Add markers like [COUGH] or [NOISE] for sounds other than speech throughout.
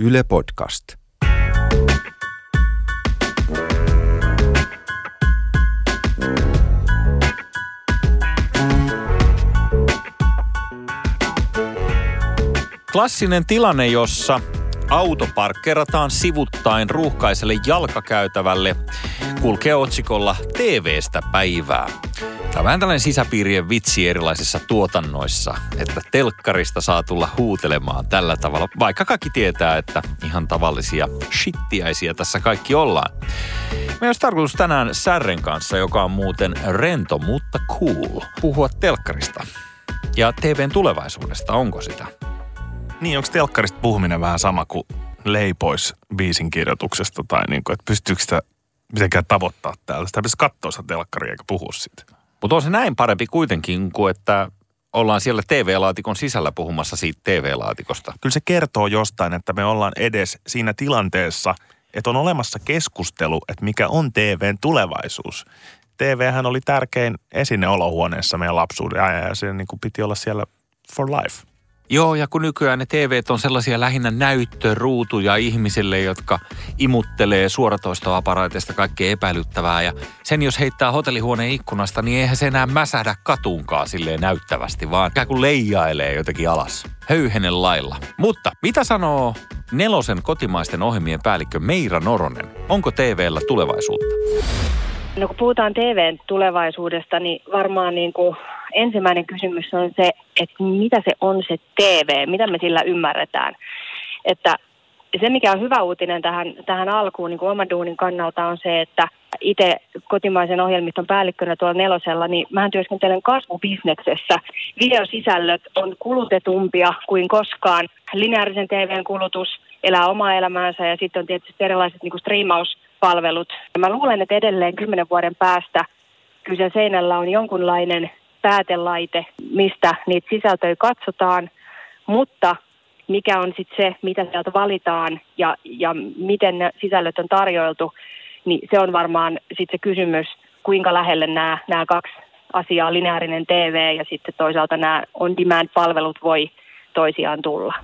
Yle Podcast. Klassinen tilanne, jossa auto parkkerataan sivuttain ruuhkaiselle jalkakäytävälle, kulkee otsikolla TVstä päivää. Tämä on vähän tällainen sisäpiirien vitsi erilaisissa tuotannoissa, että telkkarista saa tulla huutelemaan tällä tavalla, vaikka kaikki tietää, että ihan tavallisia shittiäisiä tässä kaikki ollaan. Me olisi tarkoitus tänään Särren kanssa, joka on muuten rento, mutta cool, puhua telkkarista. Ja TVn tulevaisuudesta, onko sitä? Niin, onko telkkarista puhuminen vähän sama kuin leipois biisin kirjoituksesta tai niin kuin, että pystyykö sitä mitenkään tavoittaa täällä? Sitä pitäisi katsoa sitä telkkaria eikä puhua siitä. Mutta on se näin parempi kuitenkin kuin, että ollaan siellä TV-laatikon sisällä puhumassa siitä TV-laatikosta. Kyllä se kertoo jostain, että me ollaan edes siinä tilanteessa, että on olemassa keskustelu, että mikä on TVn tulevaisuus. TVhän oli tärkein esine olohuoneessa meidän lapsuuden ajan ja se niin kuin piti olla siellä for life. Joo, ja kun nykyään ne TVt on sellaisia lähinnä näyttöruutuja ihmisille, jotka imuttelee suoratoistoaparaatista kaikkea epäilyttävää. Ja sen jos heittää hotellihuoneen ikkunasta, niin eihän se enää mäsähdä katuunkaan silleen näyttävästi, vaan ikään kuin leijailee jotenkin alas. Höyhenen lailla. Mutta mitä sanoo nelosen kotimaisten ohjelmien päällikkö Meira Noronen? Onko TVllä tulevaisuutta? No kun puhutaan TVn tulevaisuudesta, niin varmaan niin kuin ensimmäinen kysymys on se, että mitä se on se TV, mitä me sillä ymmärretään. Että se, mikä on hyvä uutinen tähän, tähän alkuun niin kuin oman duunin kannalta on se, että itse kotimaisen ohjelmiston päällikkönä tuolla nelosella, niin mä työskentelen kasvubisneksessä. Videosisällöt on kulutetumpia kuin koskaan. Lineaarisen TVn kulutus elää omaa elämäänsä ja sitten on tietysti erilaiset niin kuin striimauspalvelut. Mä luulen, että edelleen kymmenen vuoden päästä kyllä seinällä on jonkunlainen päätelaite, mistä niitä sisältöjä katsotaan, mutta mikä on sitten se, mitä sieltä valitaan ja, ja miten ne sisällöt on tarjoiltu, niin se on varmaan sitten se kysymys, kuinka lähelle nämä, nämä kaksi asiaa, lineaarinen TV ja sitten toisaalta nämä on-demand-palvelut voi toisiaan tulla.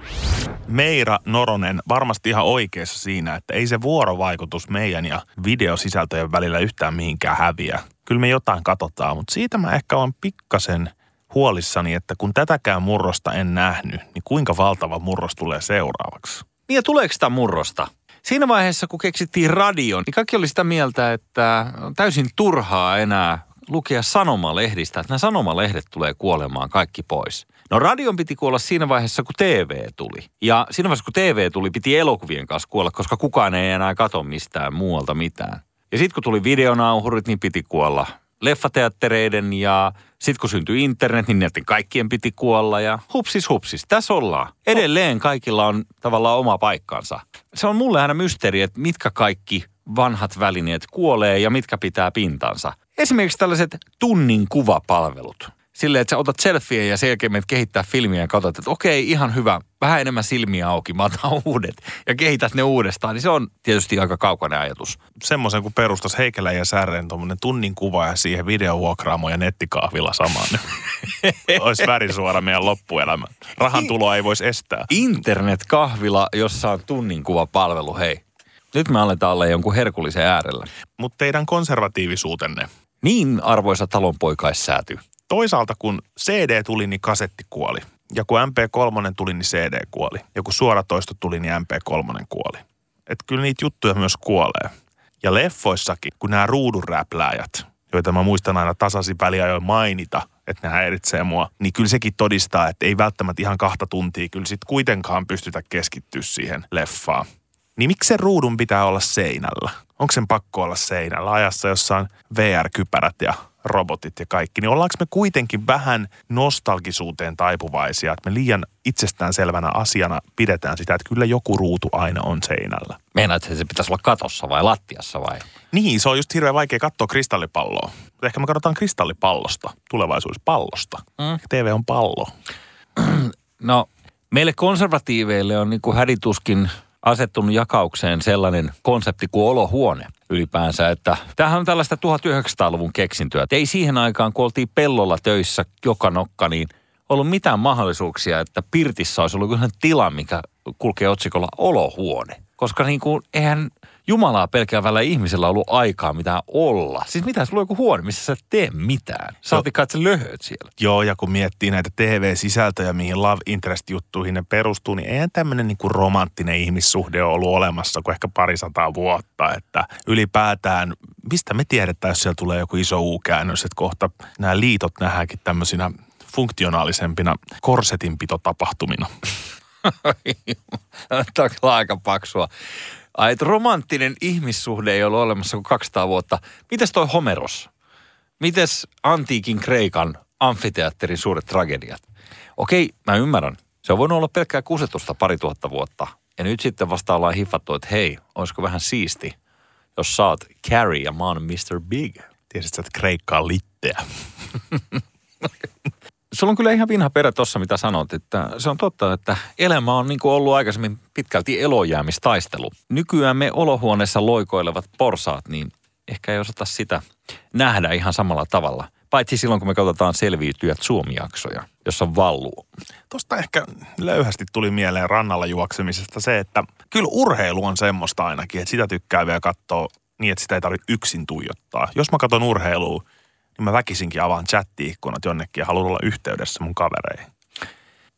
Meira Noronen varmasti ihan oikeassa siinä, että ei se vuorovaikutus meidän ja videosisältöjen välillä yhtään mihinkään häviä. Kyllä me jotain katsotaan, mutta siitä mä ehkä on pikkasen huolissani, että kun tätäkään murrosta en nähnyt, niin kuinka valtava murros tulee seuraavaksi? Niin ja tuleeko sitä murrosta? Siinä vaiheessa, kun keksittiin radion, niin kaikki oli sitä mieltä, että on täysin turhaa enää lukea sanomalehdistä, että nämä sanomalehdet tulee kuolemaan kaikki pois. No radion piti kuolla siinä vaiheessa, kun TV tuli. Ja siinä vaiheessa, kun TV tuli, piti elokuvien kanssa kuolla, koska kukaan ei enää katso mistään muualta mitään. Ja sitten kun tuli videonauhurit, niin piti kuolla leffateattereiden ja sitten kun syntyi internet, niin näiden kaikkien piti kuolla ja hupsis hupsis, tässä ollaan. Edelleen kaikilla on tavallaan oma paikkansa. Se on mulle aina mysteeri, että mitkä kaikki vanhat välineet kuolee ja mitkä pitää pintansa. Esimerkiksi tällaiset tunnin kuvapalvelut silleen, että sä otat selfieä ja sen jälkeen menet kehittää filmiä ja katsot, että okei, ihan hyvä, vähän enemmän silmiä auki, mä otan [LAUGHS] uudet ja kehität ne uudestaan, niin se on tietysti aika kaukainen ajatus. Semmoisen kun perustas Heikelä ja Särren tuommoinen tunnin kuva ja siihen videovuokraamo ja nettikahvilla samaan. Niin [LAUGHS] olisi värisuora meidän loppuelämä. Rahan tuloa ei voisi estää. Internetkahvila, jossa on tunnin kuvapalvelu, hei. Nyt me aletaan olla jonkun herkullisen äärellä. Mutta teidän konservatiivisuutenne. Niin, arvoisa talonpoikaissääty toisaalta kun CD tuli, niin kasetti kuoli. Ja kun MP3 tuli, niin CD kuoli. Ja kun suoratoisto tuli, niin MP3 kuoli. Että kyllä niitä juttuja myös kuolee. Ja leffoissakin, kun nämä ruudunräplääjät, joita mä muistan aina tasaisin jo mainita, että ne häiritsee mua, niin kyllä sekin todistaa, että ei välttämättä ihan kahta tuntia kyllä sit kuitenkaan pystytä keskittyä siihen leffaan. Niin miksi se ruudun pitää olla seinällä? Onko sen pakko olla seinällä ajassa, jossa on VR-kypärät ja robotit ja kaikki, niin ollaanko me kuitenkin vähän nostalgisuuteen taipuvaisia, että me liian itsestäänselvänä asiana pidetään sitä, että kyllä joku ruutu aina on seinällä. Meinaat, että se pitäisi olla katossa vai lattiassa vai? Niin, se on just hirveän vaikea katsoa kristallipalloa. Ehkä me katsotaan kristallipallosta, tulevaisuuspallosta. Mm. TV on pallo. [CLEARS THROAT] No, meille konservatiiveille on niin kuin hädituskin asettunut jakaukseen sellainen konsepti kuin olohuone ylipäänsä, että tämähän on tällaista 1900-luvun keksintöä. Ei siihen aikaan, kun oltiin pellolla töissä joka nokka, niin ollut mitään mahdollisuuksia, että pirtissä olisi ollut tila, mikä kulkee otsikolla olohuone. Koska niin kuin, eihän Jumalaa pelkäävällä ihmisellä ollut aikaa mitään olla. Siis mitä, sulla on joku huone, missä sä et tee mitään. Saatikka, että sä löhöt siellä. Joo, ja kun miettii näitä TV-sisältöjä, mihin love interest-juttuihin ne perustuu, niin eihän tämmöinen niin romanttinen ihmissuhde ole ollut olemassa kuin ehkä parisataa vuotta. Että ylipäätään, mistä me tiedetään, jos siellä tulee joku iso U-käännös, että kohta nämä liitot nähdäänkin tämmöisinä funktionaalisempina korsetinpitotapahtumina. [LAUGHS] Tämä on aika paksua. Ai, että romanttinen ihmissuhde ei ole olemassa kuin 200 vuotta. Mites toi Homeros? Mites antiikin Kreikan amfiteatterin suuret tragediat? Okei, mä ymmärrän. Se on voinut olla pelkkää kusetusta pari tuhatta vuotta. Ja nyt sitten vasta ollaan hiffattu, että hei, olisiko vähän siisti, jos saat Carrie ja mä oon Mr. Big. Tiesit että Kreikka on litteä. [LAUGHS] sulla on kyllä ihan vinha perä tuossa, mitä sanot, että se on totta, että elämä on niin kuin ollut aikaisemmin pitkälti elojäämistaistelu. Nykyään me olohuoneessa loikoilevat porsaat, niin ehkä ei osata sitä nähdä ihan samalla tavalla. Paitsi silloin, kun me katsotaan selviytyjät Suomi-jaksoja, jossa valluu. Tuosta ehkä löyhästi tuli mieleen rannalla juoksemisesta se, että kyllä urheilu on semmoista ainakin, että sitä tykkää vielä katsoa niin, että sitä ei tarvitse yksin tuijottaa. Jos mä katson urheilua, niin mä väkisinkin avaan chatti-ikkunat jonnekin ja haluan olla yhteydessä mun kavereihin.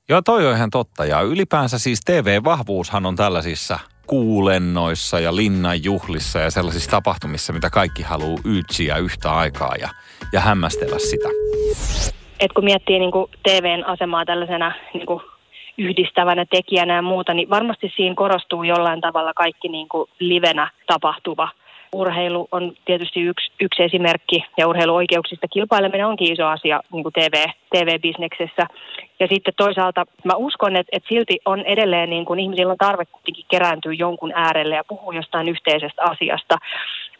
Joo, toi on ihan totta. Ja ylipäänsä siis TV-vahvuushan on tällaisissa kuulennoissa ja linnanjuhlissa ja sellaisissa tapahtumissa, mitä kaikki haluaa yytsiä yhtä aikaa ja, ja hämmästellä sitä. Et kun miettii niin kuin TVn asemaa tällaisena niin kuin yhdistävänä tekijänä ja muuta, niin varmasti siinä korostuu jollain tavalla kaikki niin kuin livenä tapahtuva – urheilu on tietysti yksi, yksi esimerkki ja urheiluoikeuksista kilpaileminen onkin iso asia niin kuin TV, TV-bisneksessä. Ja sitten toisaalta mä uskon, että, että silti on edelleen niin kuin ihmisillä on tarve kuitenkin kerääntyä jonkun äärelle ja puhua jostain yhteisestä asiasta.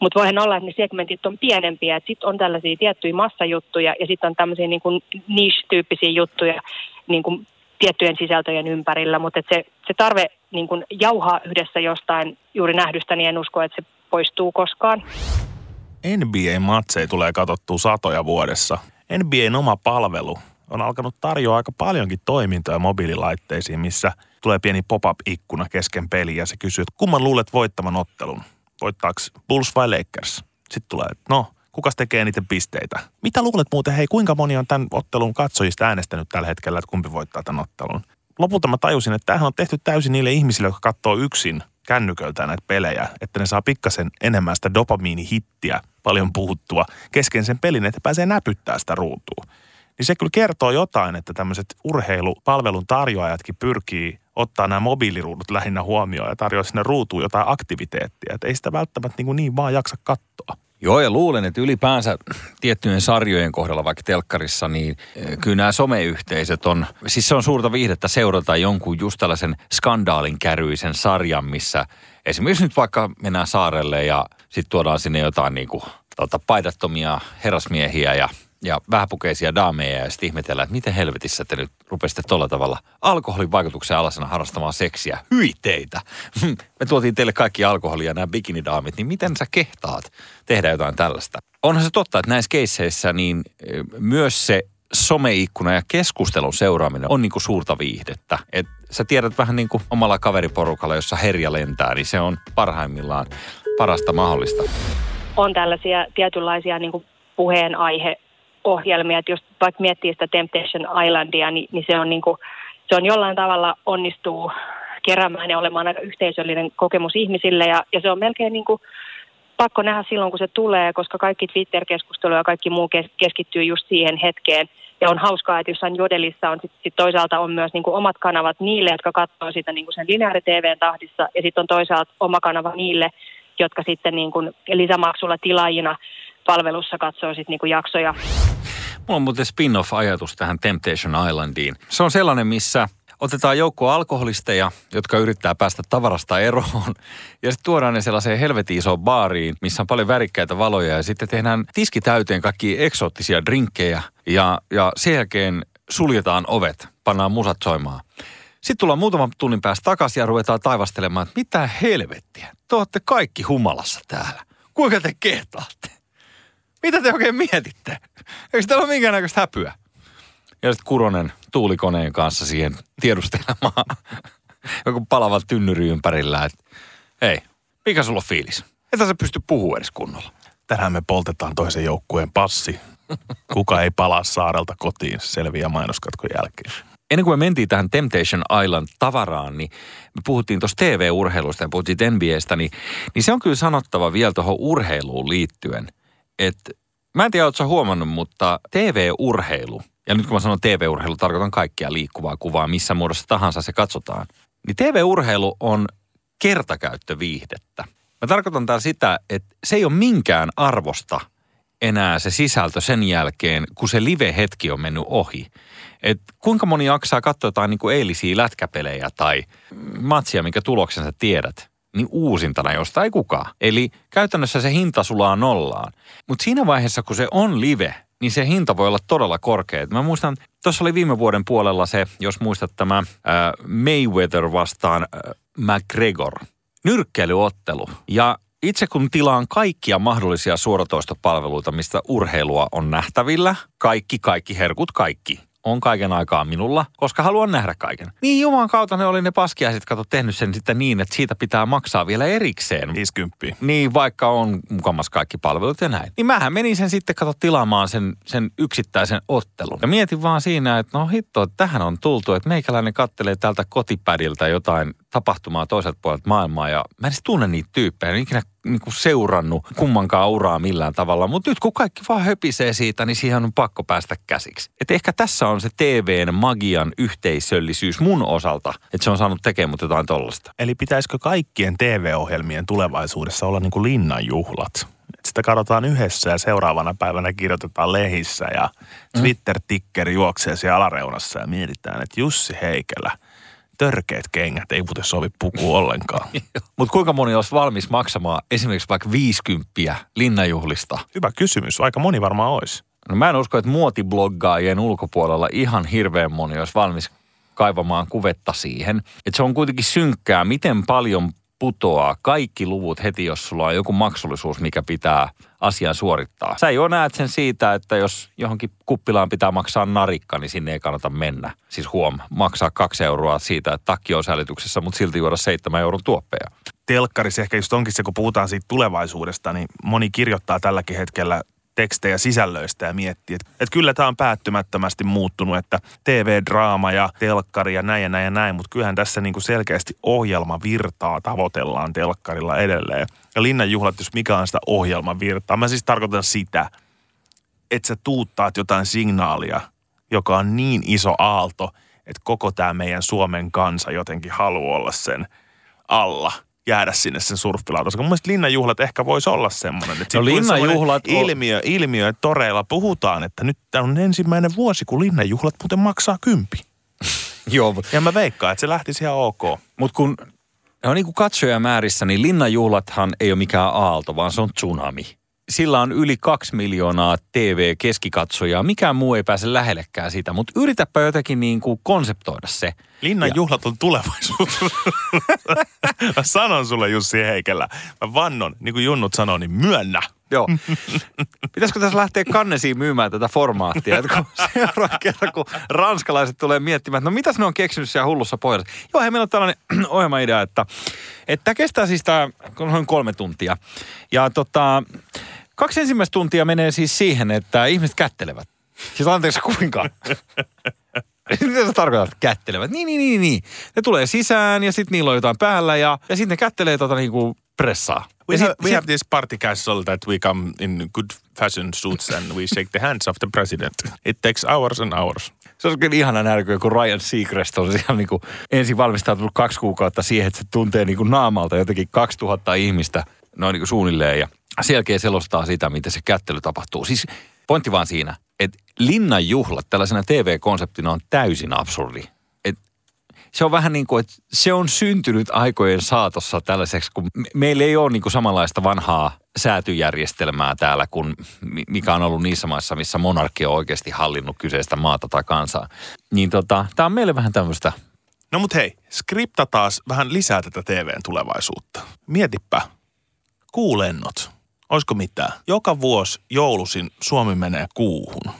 Mutta voihan olla, että ne segmentit on pienempiä, että sitten on tällaisia tiettyjä massajuttuja ja sitten on tämmöisiä niin kuin niche-tyyppisiä juttuja niin kuin tiettyjen sisältöjen ympärillä, mutta se, se tarve niin kuin jauhaa yhdessä jostain juuri nähdystä, niin en usko, että se poistuu koskaan. NBA-matseja tulee katsottua satoja vuodessa. NBAn oma palvelu on alkanut tarjoa aika paljonkin toimintoja mobiililaitteisiin, missä tulee pieni pop-up-ikkuna kesken peliä ja se kysyy, että kumman luulet voittavan ottelun? Voittaako Bulls vai Lakers? Sitten tulee, että no, kuka tekee niiden pisteitä? Mitä luulet muuten, hei, kuinka moni on tämän ottelun katsojista äänestänyt tällä hetkellä, että kumpi voittaa tämän ottelun? Lopulta mä tajusin, että tämähän on tehty täysin niille ihmisille, jotka katsoo yksin kännyköltä näitä pelejä, että ne saa pikkasen enemmän sitä dopamiinihittiä, paljon puhuttua, kesken sen pelin, että pääsee näpyttää sitä ruutua. Niin se kyllä kertoo jotain, että tämmöiset urheilupalvelun tarjoajatkin pyrkii ottaa nämä mobiiliruudut lähinnä huomioon ja tarjoaa sinne ruutuun jotain aktiviteettia. Että ei sitä välttämättä niin, niin vaan jaksa katsoa. Joo, ja luulen, että ylipäänsä tiettyjen sarjojen kohdalla, vaikka telkkarissa, niin eh, kyllä nämä someyhteisöt on, siis se on suurta viihdettä seurata jonkun just tällaisen skandaalin käryisen sarjan, missä esimerkiksi nyt vaikka mennään saarelle ja sitten tuodaan sinne jotain niin kuin, tota, paidattomia herrasmiehiä ja ja vähäpukeisia daameja ja sitten ihmetellään, että miten helvetissä te nyt rupesitte tuolla tavalla alkoholin vaikutuksen alasena harrastamaan seksiä. Hyi teitä! [LAUGHS] Me tuotiin teille kaikki alkoholia nämä bikinidaamit, niin miten sä kehtaat tehdä jotain tällaista? Onhan se totta, että näissä keisseissä niin e, myös se someikkuna ja keskustelun seuraaminen on niinku suurta viihdettä. Et sä tiedät vähän niin kuin omalla kaveriporukalla, jossa herja lentää, niin se on parhaimmillaan parasta mahdollista. On tällaisia tietynlaisia niin kuin puheenaihe ohjelmia, että jos vaikka miettii sitä Temptation Islandia, niin, niin se, on niin kuin, se on jollain tavalla onnistuu keräämään ja olemaan aika yhteisöllinen kokemus ihmisille ja, ja se on melkein niin kuin pakko nähdä silloin, kun se tulee, koska kaikki Twitter-keskustelu ja kaikki muu keskittyy just siihen hetkeen. Ja on hauskaa, että jossain Jodelissa on sit, sit toisaalta on myös niin kuin omat kanavat niille, jotka katsoo sitä niin kuin sen lineaari TVn tahdissa, ja sitten on toisaalta oma kanava niille, jotka sitten niin kuin lisämaksulla tilaajina palvelussa katsoo sitten niinku jaksoja. Mulla on muuten spin-off-ajatus tähän Temptation Islandiin. Se on sellainen, missä otetaan joukko alkoholisteja, jotka yrittää päästä tavarasta eroon. [LAUGHS] Ja sitten tuodaan ne sellaiseen helvetin isoon baariin, missä on paljon värikkäitä valoja. Ja sitten tehdään tiski täyteen kaikki eksoottisia drinkkejä. Ja, ja sen jälkeen suljetaan ovet, pannaan musat soimaan. Sitten tullaan muutaman tunnin päästä takaisin ja ruvetaan taivastelemaan, että mitä helvettiä. Te olette kaikki humalassa täällä. Kuinka te kehtaatte? Mitä te oikein mietitte? Eikö täällä ole minkäännäköistä häpyä? Ja sitten Kuronen tuulikoneen kanssa siihen tiedustelemaan joku palava tynnyri ympärillä, että ei, mikä sulla on fiilis? Että sä pysty puhumaan edes kunnolla. Tänään me poltetaan toisen joukkueen passi. Kuka ei palaa saarelta kotiin, se selviää mainoskatkon jälkeen. Ennen kuin me mentiin tähän Temptation Island tavaraan, niin me puhuttiin tuosta TV-urheilusta ja puhuttiin NBAstä, niin, niin se on kyllä sanottava vielä tuohon urheiluun liittyen, että mä en tiedä, ootko huomannut, mutta TV-urheilu, ja nyt kun mä sanon TV-urheilu, tarkoitan kaikkia liikkuvaa kuvaa, missä muodossa tahansa se katsotaan, niin TV-urheilu on kertakäyttöviihdettä. Mä tarkoitan täällä sitä, että se ei ole minkään arvosta enää se sisältö sen jälkeen, kun se live-hetki on mennyt ohi. Et kuinka moni jaksaa katsoa jotain niin kuin eilisiä lätkäpelejä tai matsia, minkä tuloksen sä tiedät, niin uusintana josta ei kukaan. Eli käytännössä se hinta sulaa nollaan. Mutta siinä vaiheessa, kun se on live, niin se hinta voi olla todella korkea. Mä muistan, tuossa oli viime vuoden puolella se, jos muistat tämä äh, Mayweather vastaan äh, McGregor, nyrkkeilyottelu. Ja itse kun tilaan kaikkia mahdollisia suoratoistopalveluita, mistä urheilua on nähtävillä, kaikki, kaikki, herkut, kaikki, on kaiken aikaa minulla, koska haluan nähdä kaiken. Niin Jumalan kautta ne oli ne paskiaiset, kato, tehnyt sen sitten niin, että siitä pitää maksaa vielä erikseen. 50. Niin, vaikka on mukamas kaikki palvelut ja näin. Niin mähän menin sen sitten, kato, tilaamaan sen, sen yksittäisen ottelun. Ja mietin vaan siinä, että no hitto, että tähän on tultu, että meikäläinen kattelee tältä kotipädiltä jotain tapahtumaa toiselta puolelta maailmaa. Ja mä en edes tunne niitä tyyppejä, en ikinä niin kuin seurannut kummankaan uraa millään tavalla. Mutta nyt kun kaikki vaan höpisee siitä, niin siihen on pakko päästä käsiksi. Et ehkä tässä on se TVn magian yhteisöllisyys mun osalta, että se on saanut tekemään jotain tollasta. Eli pitäisikö kaikkien TV-ohjelmien tulevaisuudessa olla niin kuin linnanjuhlat? Sitä katsotaan yhdessä ja seuraavana päivänä kirjoitetaan lehissä ja Twitter-tikkeri juoksee siellä alareunassa ja mietitään, että Jussi Heikelä – törkeät kengät ei muuten sovi puku ollenkaan. [LAUGHS] Mutta kuinka moni olisi valmis maksamaan esimerkiksi vaikka 50 linnanjuhlista? Hyvä kysymys. Aika moni varmaan olisi. No mä en usko, että muotibloggaajien ulkopuolella ihan hirveän moni olisi valmis kaivamaan kuvetta siihen. Että se on kuitenkin synkkää, miten paljon putoaa kaikki luvut heti, jos sulla on joku maksullisuus, mikä pitää asian suorittaa. Sä jo näet sen siitä, että jos johonkin kuppilaan pitää maksaa narikka, niin sinne ei kannata mennä. Siis huom, maksaa kaksi euroa siitä, että takki on säilytyksessä, mutta silti juoda seitsemän euron tuoppeja. Telkkarissa ehkä just onkin se, kun puhutaan siitä tulevaisuudesta, niin moni kirjoittaa tälläkin hetkellä tekstejä sisällöistä ja miettii, että, että kyllä tämä on päättymättömästi muuttunut, että TV-draama ja telkkari ja näin ja näin ja näin, mutta kyllähän tässä niin kuin selkeästi ohjelmavirtaa tavoitellaan telkkarilla edelleen. Ja Linnanjuhlat, jos mikä on sitä ohjelmavirtaa, mä siis tarkoitan sitä, että sä tuuttaat jotain signaalia, joka on niin iso aalto, että koko tämä meidän Suomen kansa jotenkin haluaa olla sen alla – jäädä sinne sen surffilaan. Koska mun mielestä linnanjuhlat ehkä voisi olla semmoinen. Että no linnanjuhlat ilmiö, ilmiö, että toreilla puhutaan, että nyt tämä on ensimmäinen vuosi, kun linnanjuhlat muuten maksaa kympi. [LAUGHS] Joo. Ja mä veikkaan, että se lähtisi ihan ok. Mutta kun on niin kuin katsojamäärissä, niin linnanjuhlathan ei ole mikään aalto, vaan se on tsunami sillä on yli kaksi miljoonaa TV-keskikatsojaa. Mikään muu ei pääse lähellekään sitä, mutta yritäpä jotenkin niin kuin konseptoida se. Linnan ja... juhlat on tulevaisuus. [LAUGHS] mä sanon sulle Jussi Heikelä. Mä vannon, niin kuin Junnut sanoo, niin myönnä. Joo. [LAUGHS] Pitäisikö tässä lähteä kannesiin myymään tätä formaattia? Että kun [LAUGHS] seuraavan kerran, kun ranskalaiset tulee miettimään, että no mitäs ne on keksinyt siellä hullussa pohjassa. Joo, hei, meillä on tällainen [CLEARS THROAT] ohjelmaidea, että, että kestää siis tämä noin kolme tuntia. Ja tota, Kaksi ensimmäistä tuntia menee siis siihen, että ihmiset kättelevät. Siis anteeksi, kuinka? [LAUGHS] Mitä sä tarkoitat, kättelevät? Niin, niin, niin, niin. Ne tulee sisään ja sitten niillä on jotain päällä ja, ja sitten ne kättelee tota niinku pressaa. We, have, we have this party castle that we come in good fashion suits and we shake the hands of the president. It takes hours and hours. Se on kyllä ihana nähdä, kun Ryan Seacrest on siellä niin kuin ensin valmistautunut kaksi kuukautta siihen, että se tuntee niin kuin naamalta jotenkin 2000 ihmistä noin niin kuin suunnilleen ja selkeä selostaa sitä, miten se kättely tapahtuu. Siis pointti vaan siinä, että linnanjuhlat tällaisena TV-konseptina on täysin absurdi. Se on vähän niin kuin, että se on syntynyt aikojen saatossa tällaiseksi, kun meillä ei ole niin kuin samanlaista vanhaa säätyjärjestelmää täällä, kuin mikä on ollut niissä maissa, missä monarkki on oikeasti hallinnut kyseistä maata tai kansaa. Niin tota, tämä on meille vähän tämmöistä No mut hei, skripta taas vähän lisää tätä TVn tulevaisuutta. Mietipä, kuulennot. Olisiko mitään? Joka vuosi joulusin Suomi menee kuuhun.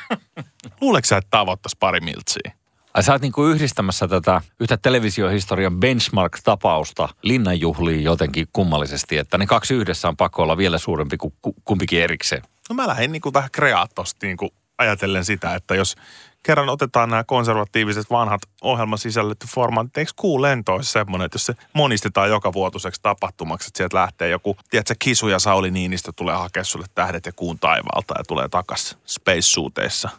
[LAUGHS] Luuleeko sä, että tavoittaisi pari miltsiä? Ai sä oot niinku yhdistämässä tätä yhtä televisiohistorian benchmark-tapausta linnanjuhliin jotenkin kummallisesti, että ne kaksi yhdessä on pakko olla vielä suurempi kuin kumpikin erikseen. No mä lähdin niin kuin vähän kreatosti niin kuin ajatellen sitä, että jos kerran otetaan nämä konservatiiviset vanhat ohjelmasisällöt formaatit, eikö kuu lento olisi semmoinen, että jos se monistetaan joka vuotuiseksi tapahtumaksi, että sieltä lähtee joku, tiedätkö, Kisu ja Sauli Niinistö tulee hakea sulle tähdet ja kuun taivaalta ja tulee takas space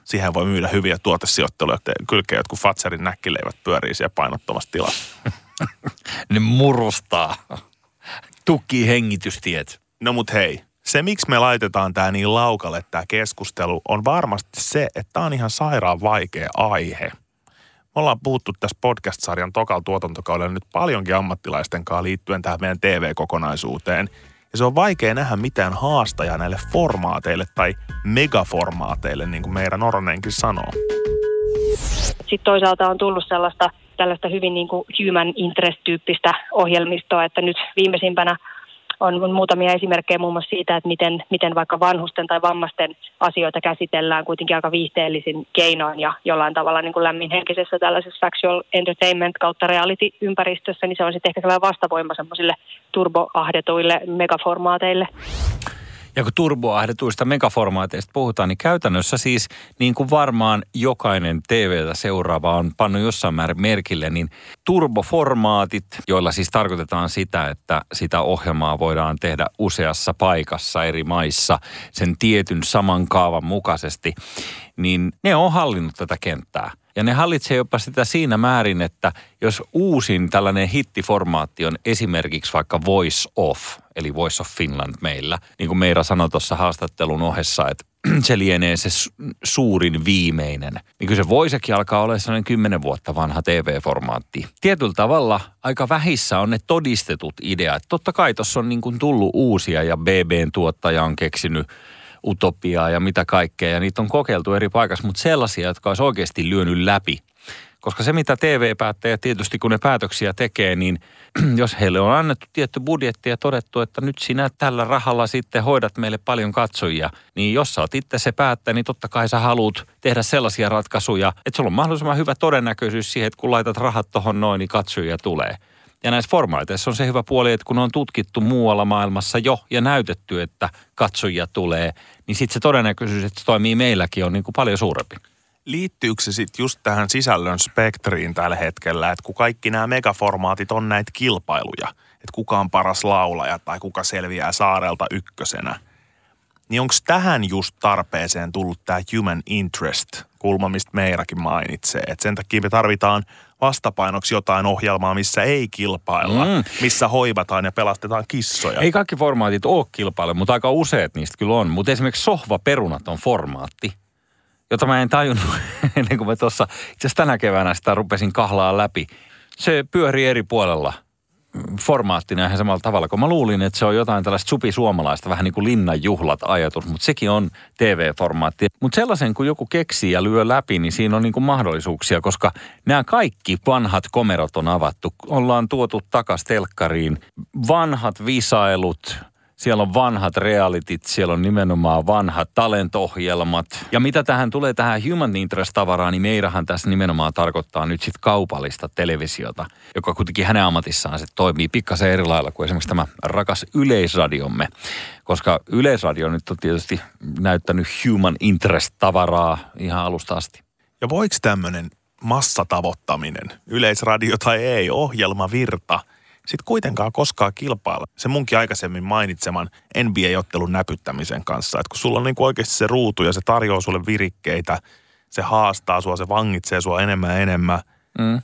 Siihen voi myydä hyviä tuotesijoitteluja, että kylkeä jotkut Fatserin näkkileivät pyörii siellä painottomassa tilassa. [LAUGHS] ne murustaa. Tukkii hengitystiet. No mut hei, se, miksi me laitetaan tämä niin laukalle tämä keskustelu, on varmasti se, että tämä on ihan sairaan vaikea aihe. Me ollaan puhuttu tässä podcast-sarjan tokal tuotantokaudella nyt paljonkin ammattilaisten kanssa liittyen tähän meidän TV-kokonaisuuteen. Ja se on vaikea nähdä mitään haastajaa näille formaateille tai megaformaateille, niin kuin meidän Oronenkin sanoo. Sitten toisaalta on tullut sellaista tällaista hyvin niin kuin human interest-tyyppistä ohjelmistoa, että nyt viimeisimpänä on, muutamia esimerkkejä muun muassa siitä, että miten, miten vaikka vanhusten tai vammaisten asioita käsitellään kuitenkin aika viihteellisin keinoin ja jollain tavalla niin kuin lämminhenkisessä tällaisessa factual entertainment kautta reality-ympäristössä, niin se on sitten ehkä sellainen vastavoima semmoisille turboahdetuille megaformaateille. Ja kun turboahdetuista megaformaateista puhutaan, niin käytännössä siis niin kuin varmaan jokainen TVtä seuraava on pannut jossain määrin merkille, niin turboformaatit, joilla siis tarkoitetaan sitä, että sitä ohjelmaa voidaan tehdä useassa paikassa eri maissa sen tietyn saman kaavan mukaisesti, niin ne on hallinnut tätä kenttää. Ja ne hallitsee jopa sitä siinä määrin, että jos uusin tällainen hittiformaatti on esimerkiksi vaikka Voice Off, eli Voice of Finland meillä, niin kuin Meira sanoi tuossa haastattelun ohessa, että [CLEARS THROAT] se lienee se suurin viimeinen. Niin kyllä se voisekin alkaa olla sellainen kymmenen vuotta vanha TV-formaatti. Tietyllä tavalla aika vähissä on ne todistetut ideat. Totta kai tuossa on niin kuin tullut uusia ja BBn tuottaja on keksinyt utopiaa ja mitä kaikkea. Ja niitä on kokeiltu eri paikassa, mutta sellaisia, jotka olisi oikeasti lyönyt läpi. Koska se, mitä TV-päättäjät tietysti, kun ne päätöksiä tekee, niin [CLEARS THROAT] jos heille on annettu tietty budjetti ja todettu, että nyt sinä tällä rahalla sitten hoidat meille paljon katsojia, niin jos sä oot itse se päättäjä, niin totta kai sä haluat tehdä sellaisia ratkaisuja, että sulla on mahdollisimman hyvä todennäköisyys siihen, että kun laitat rahat tuohon noin, niin katsojia tulee. Ja näissä formaateissa on se hyvä puoli, että kun on tutkittu muualla maailmassa jo ja näytetty, että katsojia tulee, niin sitten se todennäköisyys, että se toimii meilläkin on niin kuin paljon suurempi. Liittyykö se sitten just tähän sisällön spektriin tällä hetkellä, että kun kaikki nämä megaformaatit on näitä kilpailuja, että kuka on paras laulaja tai kuka selviää saarelta ykkösenä, niin onko tähän just tarpeeseen tullut tämä human interest kulma, mistä Meirakin mainitsee. Että sen takia me tarvitaan vastapainoksi jotain ohjelmaa, missä ei kilpailla, mm. missä hoivataan ja pelastetaan kissoja. Ei kaikki formaatit ole kilpailu, mutta aika useat niistä kyllä on. Mutta esimerkiksi sohvaperunat on formaatti, jota mä en tajunnut [LAUGHS] ennen kuin mä tuossa itse asiassa tänä keväänä sitä rupesin kahlaa läpi. Se pyörii eri puolella formaattina ihan samalla tavalla, kun mä luulin, että se on jotain tällaista supisuomalaista, vähän niin kuin linnanjuhlat ajatus, mutta sekin on TV-formaatti. Mutta sellaisen, kun joku keksii ja lyö läpi, niin siinä on niin kuin mahdollisuuksia, koska nämä kaikki vanhat komerot on avattu. Ollaan tuotu takas telkkariin. Vanhat visailut, siellä on vanhat realitit, siellä on nimenomaan vanhat talentohjelmat. Ja mitä tähän tulee tähän human interest-tavaraan, niin meirahan tässä nimenomaan tarkoittaa nyt sitten kaupallista televisiota, joka kuitenkin hänen ammatissaan se toimii pikkasen eri lailla kuin esimerkiksi tämä rakas yleisradiomme. Koska yleisradio nyt on tietysti näyttänyt human interest-tavaraa ihan alusta asti. Ja voiko tämmöinen massatavoittaminen, yleisradio tai ei, ohjelmavirta – sitten kuitenkaan koskaan kilpailla. Se munkin aikaisemmin mainitseman NBA-ottelun näpyttämisen kanssa. Että kun sulla on niin kuin oikeasti se ruutu ja se tarjoaa sulle virikkeitä, se haastaa sua, se vangitsee sua enemmän ja enemmän. Mm.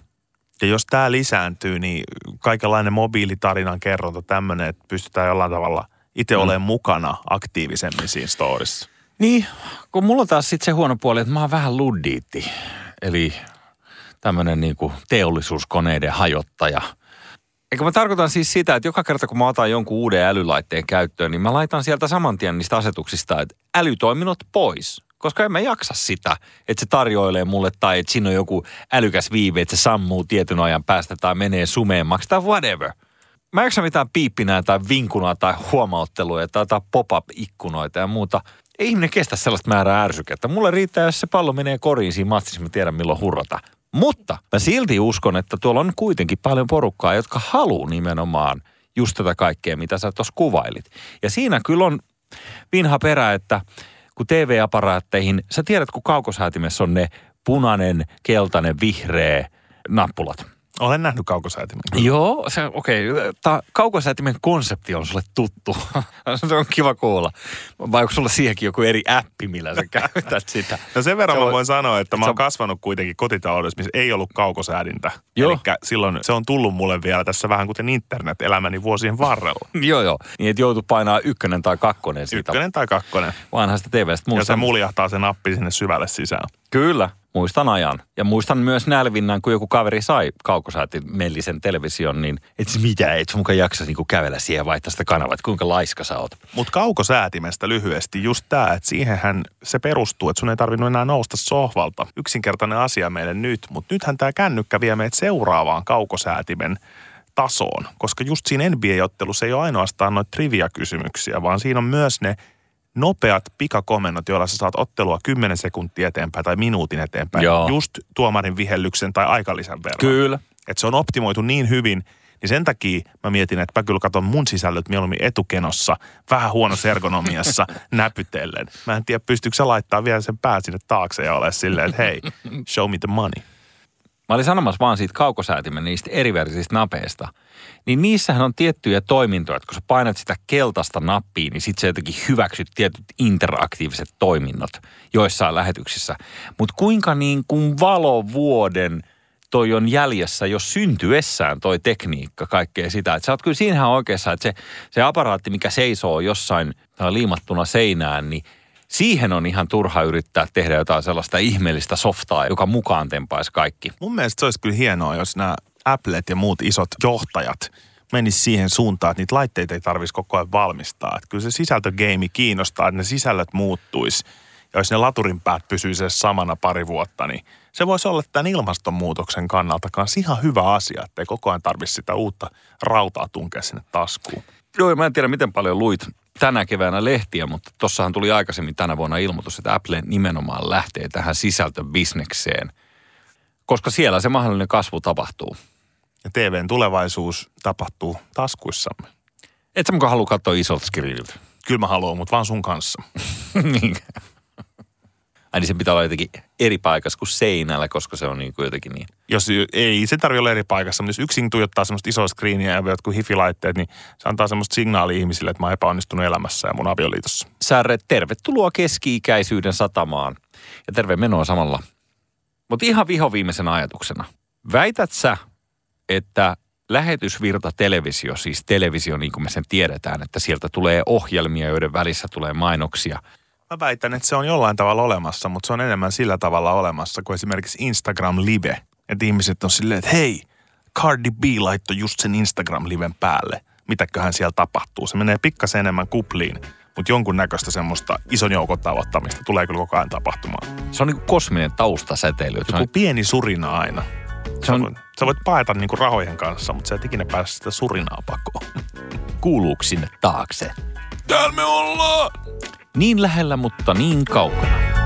Ja jos tämä lisääntyy, niin kaikenlainen mobiilitarinan kerronta tämmöinen, että pystytään jollain tavalla itse mm. olemaan mukana aktiivisemmin siinä storissa. Niin, kun mulla on taas sitten se huono puoli, että mä oon vähän luddiitti. Eli tämmöinen niin teollisuuskoneiden hajottaja – Eikö mä tarkoitan siis sitä, että joka kerta kun mä otan jonkun uuden älylaitteen käyttöön, niin mä laitan sieltä saman tien niistä asetuksista, että älytoiminnot pois. Koska en mä jaksa sitä, että se tarjoilee mulle tai että siinä on joku älykäs viive, että se sammuu tietyn ajan päästä tai menee sumeemmaksi tai whatever. Mä en mitään piippinää tai vinkunaa tai huomautteluja tai, tai pop-up-ikkunoita ja muuta. Ei ihminen kestä sellaista määrää ärsykettä. Mulle riittää, jos se pallo menee koriin siinä matsissa, mä tiedän milloin hurrata. Mutta mä silti uskon, että tuolla on kuitenkin paljon porukkaa, jotka haluaa nimenomaan just tätä kaikkea, mitä sä tuossa kuvailit. Ja siinä kyllä on vinha perä, että kun TV-aparaatteihin, sä tiedät, kun kaukosäätimessä on ne punainen, keltainen, vihreä nappulat – olen nähnyt kaukosäätimen. Joo, se okei. Okay. kaukosäätimen konsepti on sulle tuttu. [LAUGHS] se on kiva kuulla. Vai onko sulla siihenkin joku eri appi, millä sä käytät sitä? [LAUGHS] No sen verran se mä voin sanoa, että mä oon kasvanut kuitenkin kotitaloudessa, missä ei ollut kaukosäädintä. Joo. Eli silloin se on tullut mulle vielä tässä vähän kuten internet elämäni vuosien varrella. [LAUGHS] joo, joo. Niin, että joutu painaa ykkönen tai kakkonen siitä. Ykkönen tai kakkonen. Vanhasta TV-stä. Ja se muljahtaa se nappi sinne syvälle sisään. Kyllä, muistan ajan. Ja muistan myös nälvinnän, kun joku kaveri sai mellisen television, niin et mitä, et sun mukaan jaksa niinku kävellä siihen vaihtaa sitä kanavaa, että kuinka laiska sä oot. Mutta kaukosäätimestä lyhyesti just tämä, että siihenhän se perustuu, että sun ei tarvinnut enää nousta sohvalta. Yksinkertainen asia meille nyt, mutta nythän tämä kännykkä vie meidät seuraavaan kaukosäätimen tasoon, koska just siinä NBA-ottelussa ei ole ainoastaan noita trivia-kysymyksiä, vaan siinä on myös ne nopeat pikakomennot, joilla sä saat ottelua 10 sekuntia eteenpäin tai minuutin eteenpäin. Joo. Just tuomarin vihellyksen tai aikalisän verran. Kyllä. Että se on optimoitu niin hyvin, niin sen takia mä mietin, että mä kyllä katson mun sisällöt mieluummin etukenossa, vähän huonossa ergonomiassa, [LAUGHS] näpytellen. Mä en tiedä, pystyykö se laittaa vielä sen pää sinne taakse ja ole silleen, että hei, show me the money. Mä olin sanomassa vaan siitä kaukosäätimen niistä erivärisistä napeista. Niin niissähän on tiettyjä toimintoja, että kun sä painat sitä keltaista nappia, niin sit sä jotenkin hyväksyt tietyt interaktiiviset toiminnot joissain lähetyksissä. Mutta kuinka niin kuin valovuoden toi on jäljessä jo syntyessään toi tekniikka, kaikkea sitä. Että sä oot kyllä siinähän oikeassa, että se, se aparaatti, mikä seisoo jossain liimattuna seinään, niin siihen on ihan turha yrittää tehdä jotain sellaista ihmeellistä softaa, joka mukaan tempaisi kaikki. Mun mielestä se olisi kyllä hienoa, jos nämä Applet ja muut isot johtajat menisi siihen suuntaan, että niitä laitteita ei tarvitsisi koko ajan valmistaa. Että kyllä se sisältögeimi kiinnostaa, että ne sisällöt muuttuisi. Ja jos ne laturin päät pysyisi samana pari vuotta, niin se voisi olla tämän ilmastonmuutoksen kannalta kanssa ihan hyvä asia, että ei koko ajan tarvitsisi sitä uutta rautaa tunkea sinne taskuun. Joo, mä en tiedä miten paljon luit tänä keväänä lehtiä, mutta tossahan tuli aikaisemmin tänä vuonna ilmoitus, että Apple nimenomaan lähtee tähän sisältöbisnekseen, koska siellä se mahdollinen kasvu tapahtuu. Ja TVn tulevaisuus tapahtuu taskuissamme. Et sä mukaan halua katsoa isolta screeniltä? Kyllä mä haluan, mutta vaan sun kanssa. [LAUGHS] niin. Ai niin se pitää olla jotenkin eri paikassa kuin seinällä, koska se on niin kuin jotenkin niin. Jos ei, se tarvitse olla eri paikassa, mutta jos yksin tuijottaa semmoista isoa screeniä ja jotkut hifilaitteet, niin se antaa semmoista signaalia ihmisille, että mä oon epäonnistunut elämässä ja mun avioliitossa. Särre, tervetuloa keski-ikäisyyden satamaan ja terve menoa samalla. Mutta ihan vihoviimeisen ajatuksena. Väität sä, että lähetysvirta televisio, siis televisio niin kuin me sen tiedetään, että sieltä tulee ohjelmia, joiden välissä tulee mainoksia – Mä väitän, että se on jollain tavalla olemassa, mutta se on enemmän sillä tavalla olemassa kuin esimerkiksi Instagram Live. Että ihmiset on silleen, että hei, Cardi B laittoi just sen Instagram-liven päälle. Mitäköhän siellä tapahtuu? Se menee pikkasen enemmän kupliin, mutta jonkunnäköistä semmoista ison joukon tavoittamista tulee kyllä koko ajan tapahtumaan. Se on niin kuin kosminen taustasäteily. Joku on... pieni surina aina. Se on... Sä, voit, sä voit paeta niin kuin rahojen kanssa, mutta sä et ikinä pääse sitä surinaa pakoon. Kuuluuko sinne taakse? Täällä me ollaan! Niin lähellä, mutta niin kaukana.